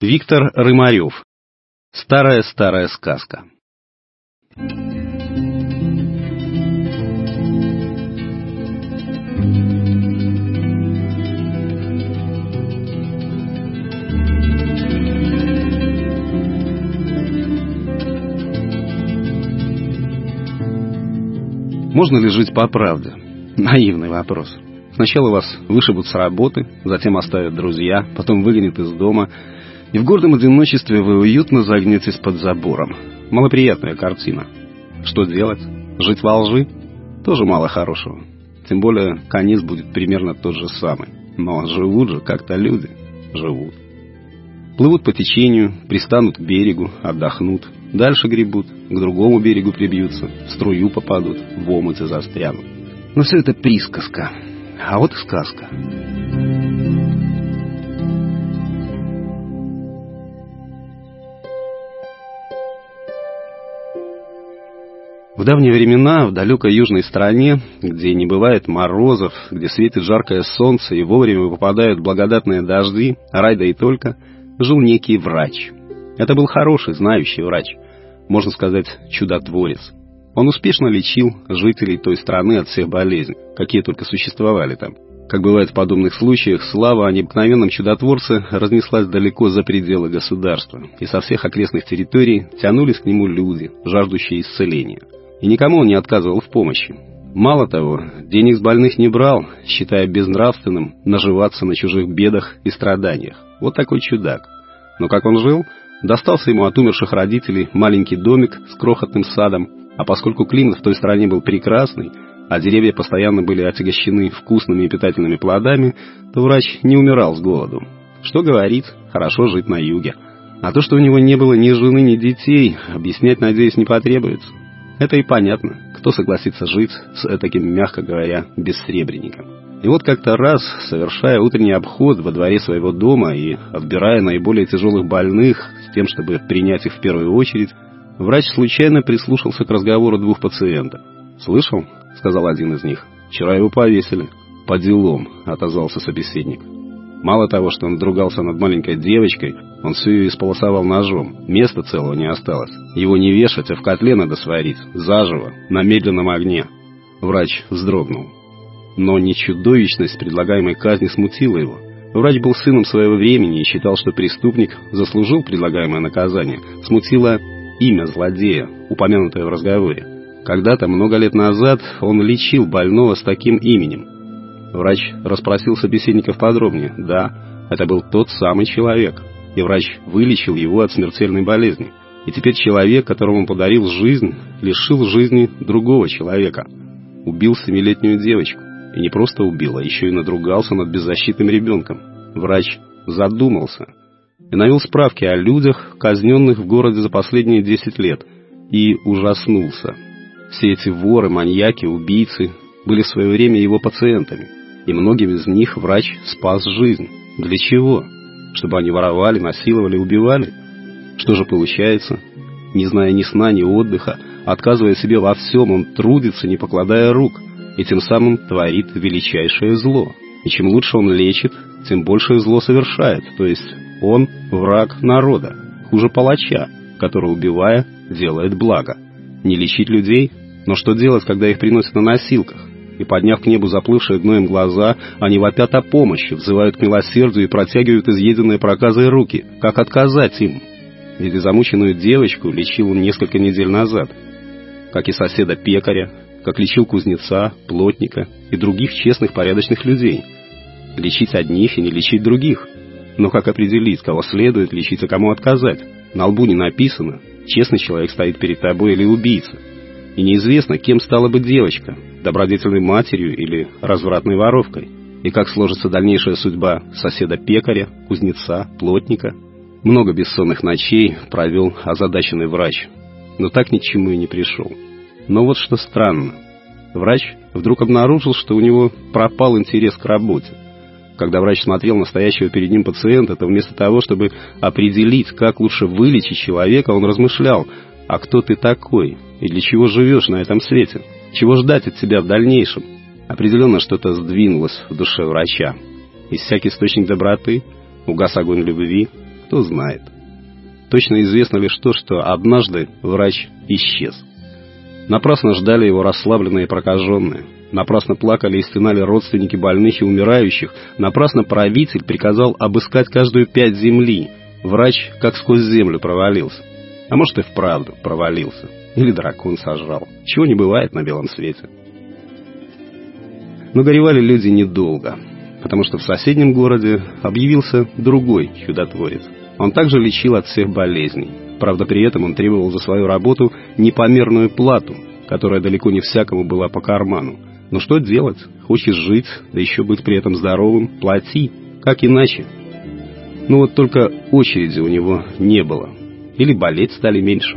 Виктор Рымарев. Старая-старая сказка. Можно ли жить по правде? Наивный вопрос. Сначала вас вышибут с работы, затем оставят друзья, потом выгонят из дома – и в гордом одиночестве вы уютно загнетесь под забором. Малоприятная картина. Что делать? Жить во лжи? Тоже мало хорошего. Тем более конец будет примерно тот же самый. Но живут же как-то люди. Живут. Плывут по течению, пристанут к берегу, отдохнут. Дальше гребут, к другому берегу прибьются, в струю попадут, в омуте застрянут. Но все это присказка. А вот и сказка. Давние времена, в далекой южной стране, где не бывает морозов, где светит жаркое солнце и вовремя выпадают благодатные дожди, рай да и только, жил некий врач. Это был хороший, знающий врач, можно сказать, чудотворец. Он успешно лечил жителей той страны от всех болезней, какие только существовали там. Как бывает в подобных случаях, слава о необыкновенном чудотворце разнеслась далеко за пределы государства, и со всех окрестных территорий тянулись к нему люди, жаждущие исцеления и никому он не отказывал в помощи. Мало того, денег с больных не брал, считая безнравственным наживаться на чужих бедах и страданиях. Вот такой чудак. Но как он жил? Достался ему от умерших родителей маленький домик с крохотным садом, а поскольку климат в той стране был прекрасный, а деревья постоянно были отягощены вкусными и питательными плодами, то врач не умирал с голоду. Что говорит, хорошо жить на юге. А то, что у него не было ни жены, ни детей, объяснять, надеюсь, не потребуется. Это и понятно, кто согласится жить с таким, мягко говоря, бессребренником. И вот как-то раз, совершая утренний обход во дворе своего дома и отбирая наиболее тяжелых больных с тем, чтобы принять их в первую очередь, врач случайно прислушался к разговору двух пациентов. «Слышал?» — сказал один из них. «Вчера его повесили». «По делам», — отозвался собеседник. Мало того, что он другался над маленькой девочкой, он всю ее исполосовал ножом. Места целого не осталось. Его не вешать, а в котле надо сварить. Заживо, на медленном огне. Врач вздрогнул. Но не чудовищность предлагаемой казни смутила его. Врач был сыном своего времени и считал, что преступник заслужил предлагаемое наказание. Смутило имя злодея, упомянутое в разговоре. Когда-то, много лет назад, он лечил больного с таким именем. Врач расспросил собеседников подробнее. Да, это был тот самый человек и врач вылечил его от смертельной болезни. И теперь человек, которому подарил жизнь, лишил жизни другого человека. Убил семилетнюю девочку. И не просто убил, а еще и надругался над беззащитным ребенком. Врач задумался и навел справки о людях, казненных в городе за последние 10 лет, и ужаснулся. Все эти воры, маньяки, убийцы были в свое время его пациентами, и многим из них врач спас жизнь. Для чего? чтобы они воровали, насиловали, убивали. Что же получается? Не зная ни сна, ни отдыха, отказывая себе во всем, он трудится, не покладая рук, и тем самым творит величайшее зло. И чем лучше он лечит, тем большее зло совершает, то есть он враг народа, хуже палача, который, убивая, делает благо. Не лечить людей, но что делать, когда их приносят на носилках? И, подняв к небу заплывшие гноем глаза, они вопят о помощи, взывают к милосердию и протягивают изъеденные проказой руки. Как отказать им? Ведь замученную девочку лечил он несколько недель назад, как и соседа пекаря, как лечил кузнеца, плотника и других честных порядочных людей. Лечить одних и не лечить других. Но как определить, кого следует лечить, а кому отказать? На лбу не написано, честный человек стоит перед тобой или убийца. И неизвестно, кем стала бы девочка, добродетельной матерью или развратной воровкой. И как сложится дальнейшая судьба соседа-пекаря, кузнеца, плотника. Много бессонных ночей провел озадаченный врач, но так ни к чему и не пришел. Но вот что странно. Врач вдруг обнаружил, что у него пропал интерес к работе. Когда врач смотрел на стоящего перед ним пациента, то вместо того, чтобы определить, как лучше вылечить человека, он размышлял, а кто ты такой и для чего живешь на этом свете? Чего ждать от тебя в дальнейшем? Определенно что-то сдвинулось в душе врача. И всякий источник доброты, угас огонь любви, кто знает. Точно известно лишь то, что однажды врач исчез. Напрасно ждали его расслабленные и прокаженные. Напрасно плакали и стенали родственники больных и умирающих. Напрасно правитель приказал обыскать каждую пять земли. Врач как сквозь землю провалился. А может и вправду провалился. Или дракон сожрал. Чего не бывает на белом свете. Но горевали люди недолго, потому что в соседнем городе объявился другой чудотворец. Он также лечил от всех болезней. Правда, при этом он требовал за свою работу непомерную плату, которая далеко не всякому была по карману. Но что делать? Хочешь жить, да еще быть при этом здоровым, плати. Как иначе? Ну вот только очереди у него не было. Или болеть стали меньше.